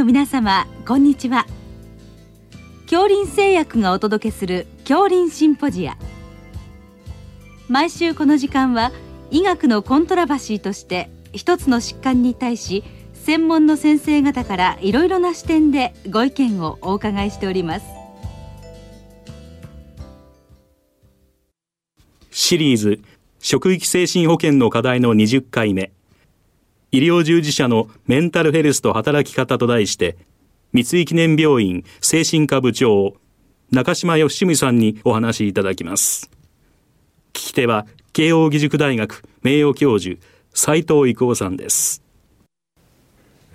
の皆様こんにちは。恐林製薬がお届けする恐林シンポジア。毎週この時間は医学のコントラバシーとして一つの疾患に対し専門の先生方からいろいろな視点でご意見をお伺いしております。シリーズ職域精神保健の課題の20回目。医療従事者のメンタルヘルスと働き方と題して、三井記念病院精神科部長、中島義美さんにお話しいただきます。聞き手は、慶應義塾大学名誉教授、斉藤郁夫さんです。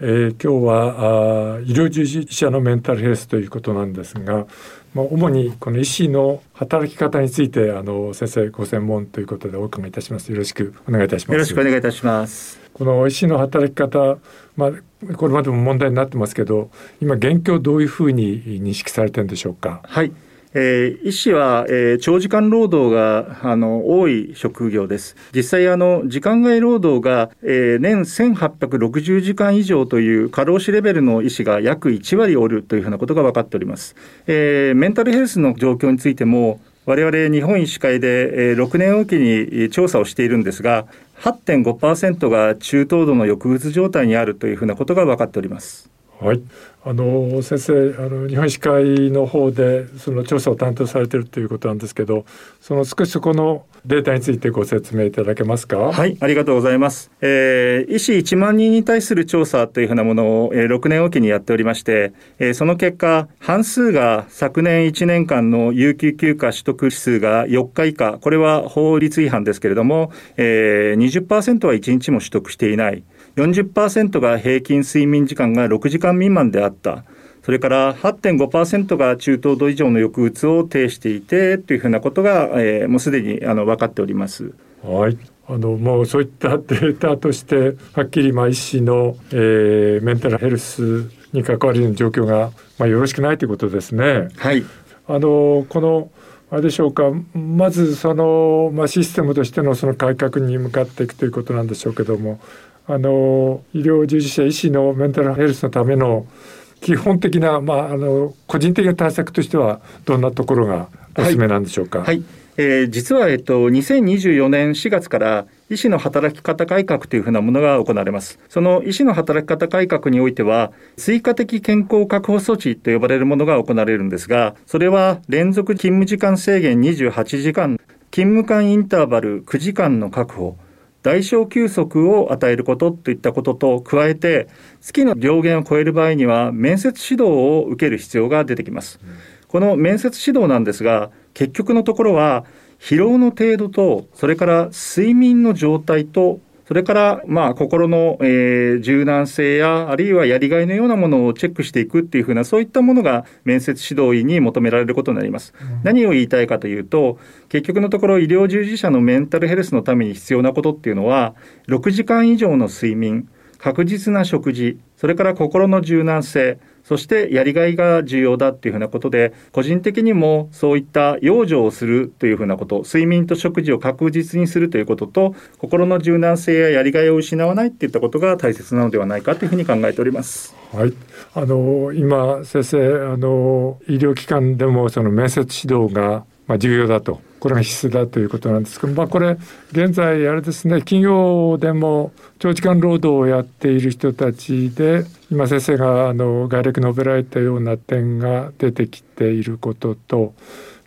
えー、今日はあ医療従事者のメンタルヘルスということなんですが、まあ、主にこの医師の働き方についてあの先生ご専門ということでお伺いいたします。よろしくお願いいたします。よろしくお願いいたします。この医師の働き方、まあ、これまでも問題になってますけど今現況どういうふうに認識されてるんでしょうか？はいえー、医師は、えー、長時間労働があの多い職業です。実際あの時間外労働が、えー、年1860時間以上という過労死レベルの医師が約1割おるというふうなことが分かっております。え、メンタルヘルスの状況についても我々日本医師会でえ6年おきに調査をしているんですが8.5%が中等度の抑うつ状態にあるというふうなことが分かっております。はい、あの先生あの日本医師会の方でその調査を担当されているということなんですけどその少しそこのデータについてご説明いただけますか？はいありがとうございます、えー、医師1万人に対する調査というふうなものを、えー、6年おきにやっておりまして、えー、その結果半数が昨年1年間の有給休暇取得指数が4日以下これは法律違反ですけれども、えー、20%は1日も取得していない。40%が平均睡眠時間が6時間未満であった。それから8.5%が中等度以上の抑うつを呈していてというふうなことが、えー、もうすでにあの分かっております。はい。あのもうそういったデータとしてはっきりまあ医師の、えー、メンタルヘルスに関わるような状況がまあよろしくないということですね。はい。あのこのあれでしょうかまずその、まあ、システムとしてのその改革に向かっていくということなんでしょうけどもあの医療従事者医師のメンタルヘルスのための基本的な、まあ、あの個人的な対策としてはどんなところがおすすめなんでしょうか？はい、はい、えー、実は、えっと、2024年4月から医師の働き方改革というふうなものが行われます。その医師の働き方改革においては、追加的健康確保措置と呼ばれるものが行われるんですが、それは連続勤務時間制限28時間、勤務間インターバル9時間の確保、代償休息を与えることといったことと加えて月の上限を超える場合には面接指導を受ける必要が出てきます。この面接指導なんですが結局のところは疲労の程度とそれから睡眠の状態とそれから、まあ、心の、えー、柔軟性や、あるいはやりがいのようなものをチェックしていくっていうふうな、そういったものが面接指導員に求められることになります。うん、何を言いたいかというと、結局のところ、医療従事者のメンタルヘルスのために必要なことっていうのは、6時間以上の睡眠、確実な食事、それから心の柔軟性、そしてやりがいが重要だっていうふうなことで、個人的にもそういった養生をするというふうなこと、睡眠と食事を確実にするということと、心の柔軟性ややりがいを失わないっていったことが大切なのではないかというふうに考えております。はい、あの今先生あの医療機関でもその面接指導がまあ重要だとこれが必須だということなんです。けど、まあ、これ現在あれですね企業でも長時間労働をやっている人たちで今先生があの概略述べられたような点が出てきていることと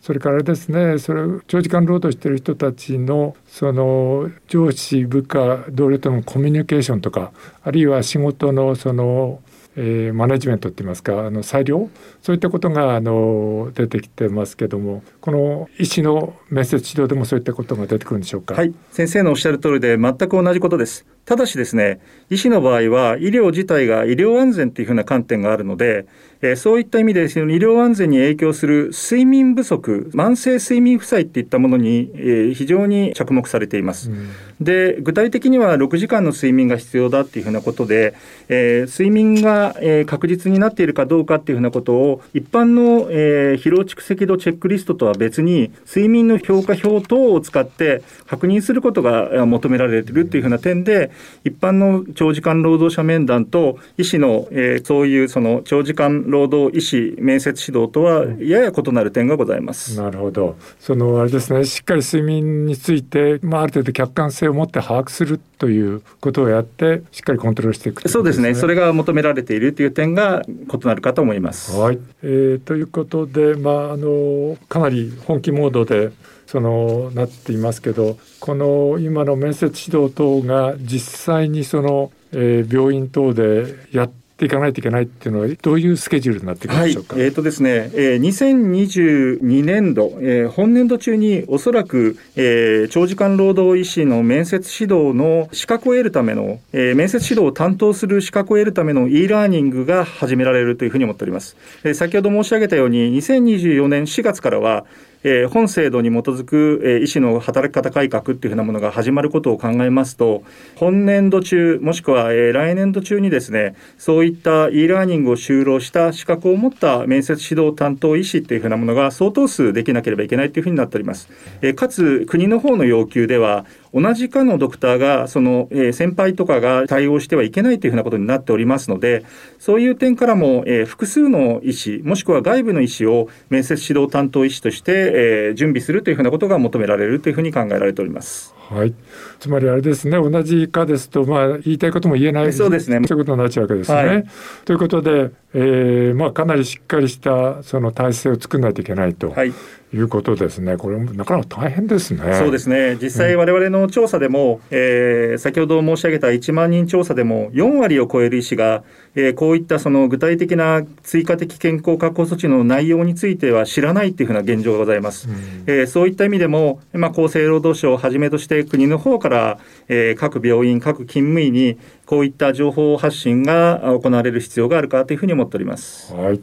それからですねそれ長時間労働してる人たちのその上司部下同僚とのコミュニケーションとかあるいは仕事のそのえー、マネジメントって言いますかあの裁量？そういったことがあの出てきてますけどもこの医師の面接指導でもそういったことが出てくるんでしょうか？はい先生のおっしゃる通りで全く同じことです。ただしですね医師の場合は医療自体が医療安全というふうな観点があるのでえー、そういった意味で医療安全に影響する睡眠不足慢性睡眠負債っていったものに、えー、非常に着目されています、うん、で具体的には6時間の睡眠が必要だっていうふうなことで、えー、睡眠が、えー、確実になっているかどうかっていうふうなことを一般の、えー、疲労蓄積度チェックリストとは別に睡眠の評価表等を使って確認することが求められているというふうな点で、一般の長時間労働者面談と医師の、えー、そういうその長時間労働医師面接指導とはやや異なる点がございます。なるほど。そのあれですね、しっかり睡眠について、まあ、ある程度客観性を持って把握するということをやって、しっかりコントロールしていく、ね、そうですね。それが求められているという点が異なるかと思います。はい。えー、ということで、まああのかなり本気モードで。そのなっていますけどこの今の面接指導等が実際にその、えー、病院等でやっていかないといけないっていうのはどういうスケジュールになっていくんでしょうか？はい、えっ、ー、とですね、えー、2022年度、えー、本年度中におそらく、えー、長時間労働医師の面接指導の資格を得るための、えー、面接指導を担当する資格を得るための e ラーニングが始められるというふうに思っております。えー、先ほど申し上げたように2024年4月からはえー、本制度に基づく、えー、医師の働き方改革っていうふうなものが始まることを考えますと、本年度中、もしくは、えー、来年度中にですね、そういった e ラーニングを就労した資格を持った面接指導担当医師っていうふうなものが相当数できなければいけないというふうになっております。えー、かつ、国の方の要求では、同じ科のドクターがその、えー、先輩とかが対応してはいけないというふうなことになっておりますのでそういう点からも、えー、複数の医師もしくは外部の医師を面接指導担当医師として、えー、準備するというふうなことが求められるというふうに考えられております。はい、つまりあれですね同じ科ですと、まあ、言いたいことも言えないそうですねということになっちゃうわけですね。はい、ということで、えーまあ、かなりしっかりしたその体制を作らないといけないと。はいいうことですね。これなかなか大変ですね。そうですね。実際我々の調査でも、うん、えー、先ほど申し上げた1万人調査でも4割を超える医師が、えー、こういったその具体的な追加的健康確保措置の内容については知らないというふうな現状がございます。うん、えー、そういった意味でも、まあ、厚生労働省をはじめとして国の方から、えー、各病院、各勤務医にこういった情報発信が行われる必要があるかというふうに思っております。はい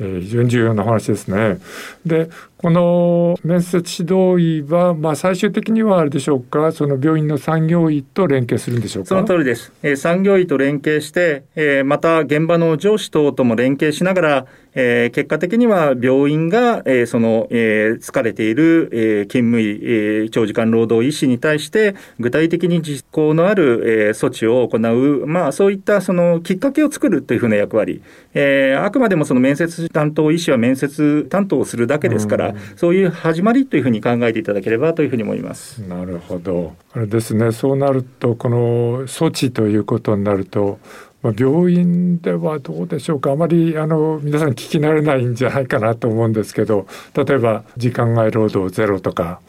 えー、非常に重要な話ですね。でこの面接指導医は、まあ、最終的にはあれでしょうか？その病院の産業医と連携するんでしょうか？その通りです、えー、産業医と連携して、えー、また現場の上司等とも連携しながら、えー、結果的には病院が、えー、その、えー、疲れている、えー、勤務医、えー、長時間労働医師に対して具体的に実行のある、えー、措置を行う、まあ、そういったそのきっかけを作るというふうな役割、えー、あくまでもその面接担当医師は面接担当をするだけですから、そういう始まりというふうに考えていただければというふうに思います。なるほど。あれですね。そうなるとこの措置ということになるとま、病院ではどうでしょうか。あまりあの皆さん聞き慣れないんじゃないかなと思うんですけど例えば時間外労働ゼロとか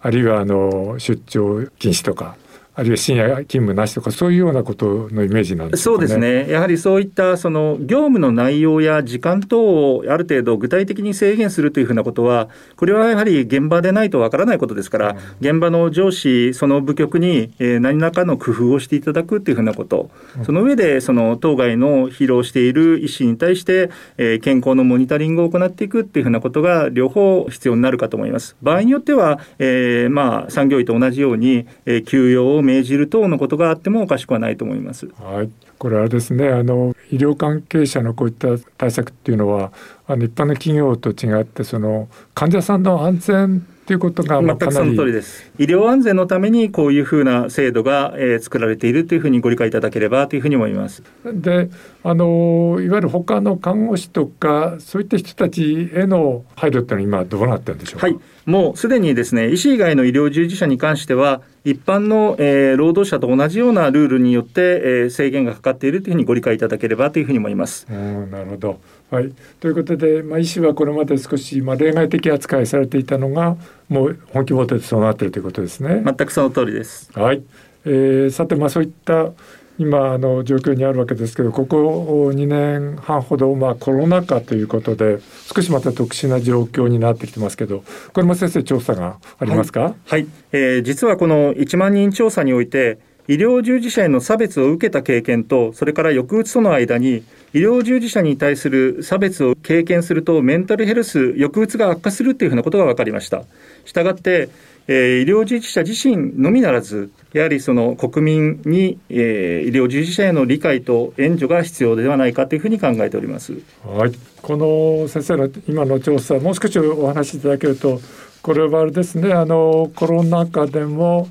あるいはあの出張禁止とかあるいは深夜勤務なしとかそういうようなことのイメージなんです、ね、そうですね。やはりそういったその業務の内容や時間等をある程度具体的に制限するというふうなことはこれはやはり現場でないとわからないことですから、うん、現場の上司その部局に、え何らかの工夫をしていただくというふうなこと、その上でその当該の疲労している医師に対して、え健康のモニタリングを行っていくというふうなことが両方必要になるかと思います。場合によっては、えー、まあ産業医と同じように、え休養を命じる等のことがあってもおかしくはないと思います。はいこれはですねあの医療関係者のこういった対策っていうのはあの一般の企業と違ってその患者さんの安全ということが全くその通りです。医療安全のためにこういうふうな制度が、えー、作られているというふうにご理解いただければというふうに思います。で、あのいわゆる他の看護師とかそういった人たちへの配慮っていうのは今どうなってるんでしょうか？はい、もうすでにですね医師以外の医療従事者に関しては一般の、えー、労働者と同じようなルールによって、えー、制限がかかっているというふうにご理解いただければというふうに思います。うんなるほど。はい、ということで、まあ、医師はこれまで少し、まあ、例外的扱いされていたのがもう本気ボタでそうなっているということですね。全くその通りです。はい、えー、さて、まあ、そういった今あの状況にあるわけですけどここ2年半ほど、まあ、コロナ禍ということで少しまた特殊な状況になってきてますけどこれも先生調査がありますか、はい、はい、えー、実はこの1万人調査において医療従事者への差別を受けた経験とそれから抑うつとの間に医療従事者に対する差別を経験するとメンタルヘルス抑うつが悪化するというふうなことが分かりました。したがってえー、医療従事者自身のみならず、やはりその国民に、えー、医療従事者への理解と援助が必要ではないかというふうに考えております。はい、この先生の今の調査、もう少しお話しいただけると、これはあれですね、あのコロナ禍でも、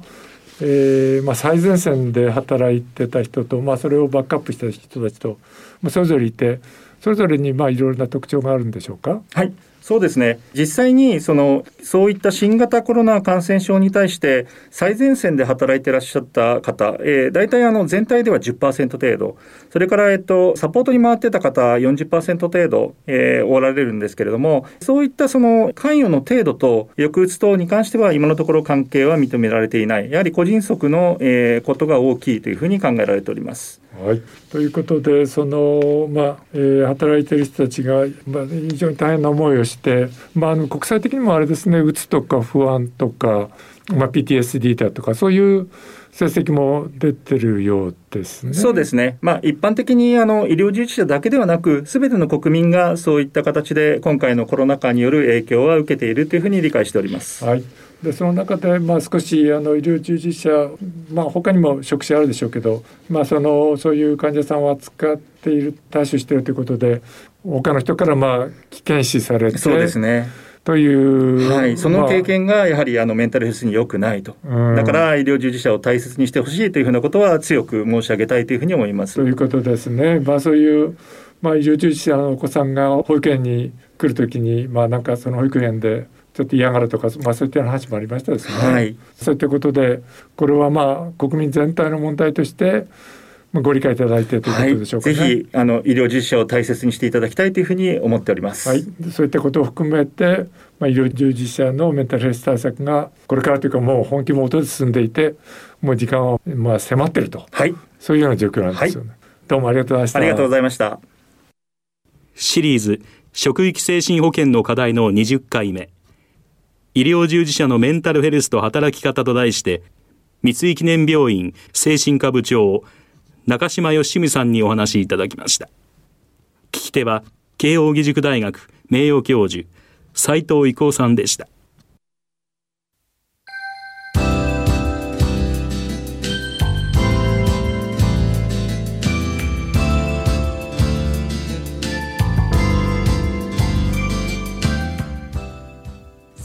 ええーまあ、最前線で働いてた人と、まあ、それをバックアップした人たちと、まあ、それぞれいてそれぞれにまあいろいろな特徴があるんでしょうか？はいそうですね。実際にそのそういった新型コロナ感染症に対して最前線で働いていらっしゃった方、えー、大体あの全体では10%程度。それから、えっと、サポートに回ってた方40%程度、えー、おられるんですけれどもそういったその関与の程度と抑うつ等に関しては今のところ関係は認められていない。やはり個人則の、えー、ことが大きいというふうに考えられております。はい、ということでその、まあえー、働いている人たちが、まあ、非常に大変な思いをして、まあ、あの国際的にもあれですねうつとか不安とか、まあ、PTSD だとかそういう成績も出てるようですね。そうですね。まあ一般的にあの医療従事者だけではなく、すべての国民がそういった形で今回のコロナ禍による影響は受けているというふうに理解しております。はい。でその中で、まあ、少しあの医療従事者、まあ、他にも職種あるでしょうけど、まあ、そのそういう患者さんを扱っている対処しているということで他の人からまあ危険視されてそうですねという、はい、その経験がやはりあのメンタルヘルスに良くないと、だから医療従事者を大切にしてほしいというふうなことは強く申し上げたいというふうに思います。ということですね。まあ、そういう、まあ、医療従事者のお子さんが保育園に来るときに、まあ、なんかその保育園でちょっと嫌がるとか、まあ、そういった話もありましたですね。はい、そういったことでこれはまあ国民全体の問題としてご理解いただいてということでしょうか、ねはい、ぜひあの医療従事者を大切にしていただきたいというふうに思っております。はい、そういったことを含めて、まあ、医療従事者のメンタルヘルス対策がこれからというかもう本気もで進んでいてもう時間はまあ迫っていると、はい、そういうような状況なんですよね。はい、どうもありがとうございました。ありがとうございました。シリーズ職域精神保健の課題の20回目医療従事者のメンタルヘルスと働き方と題して、三井記念病院精神科部長、中島義美さんにお話しいただきました。聞き手は、慶應義塾大学名誉教授、斉藤郁夫さんでした。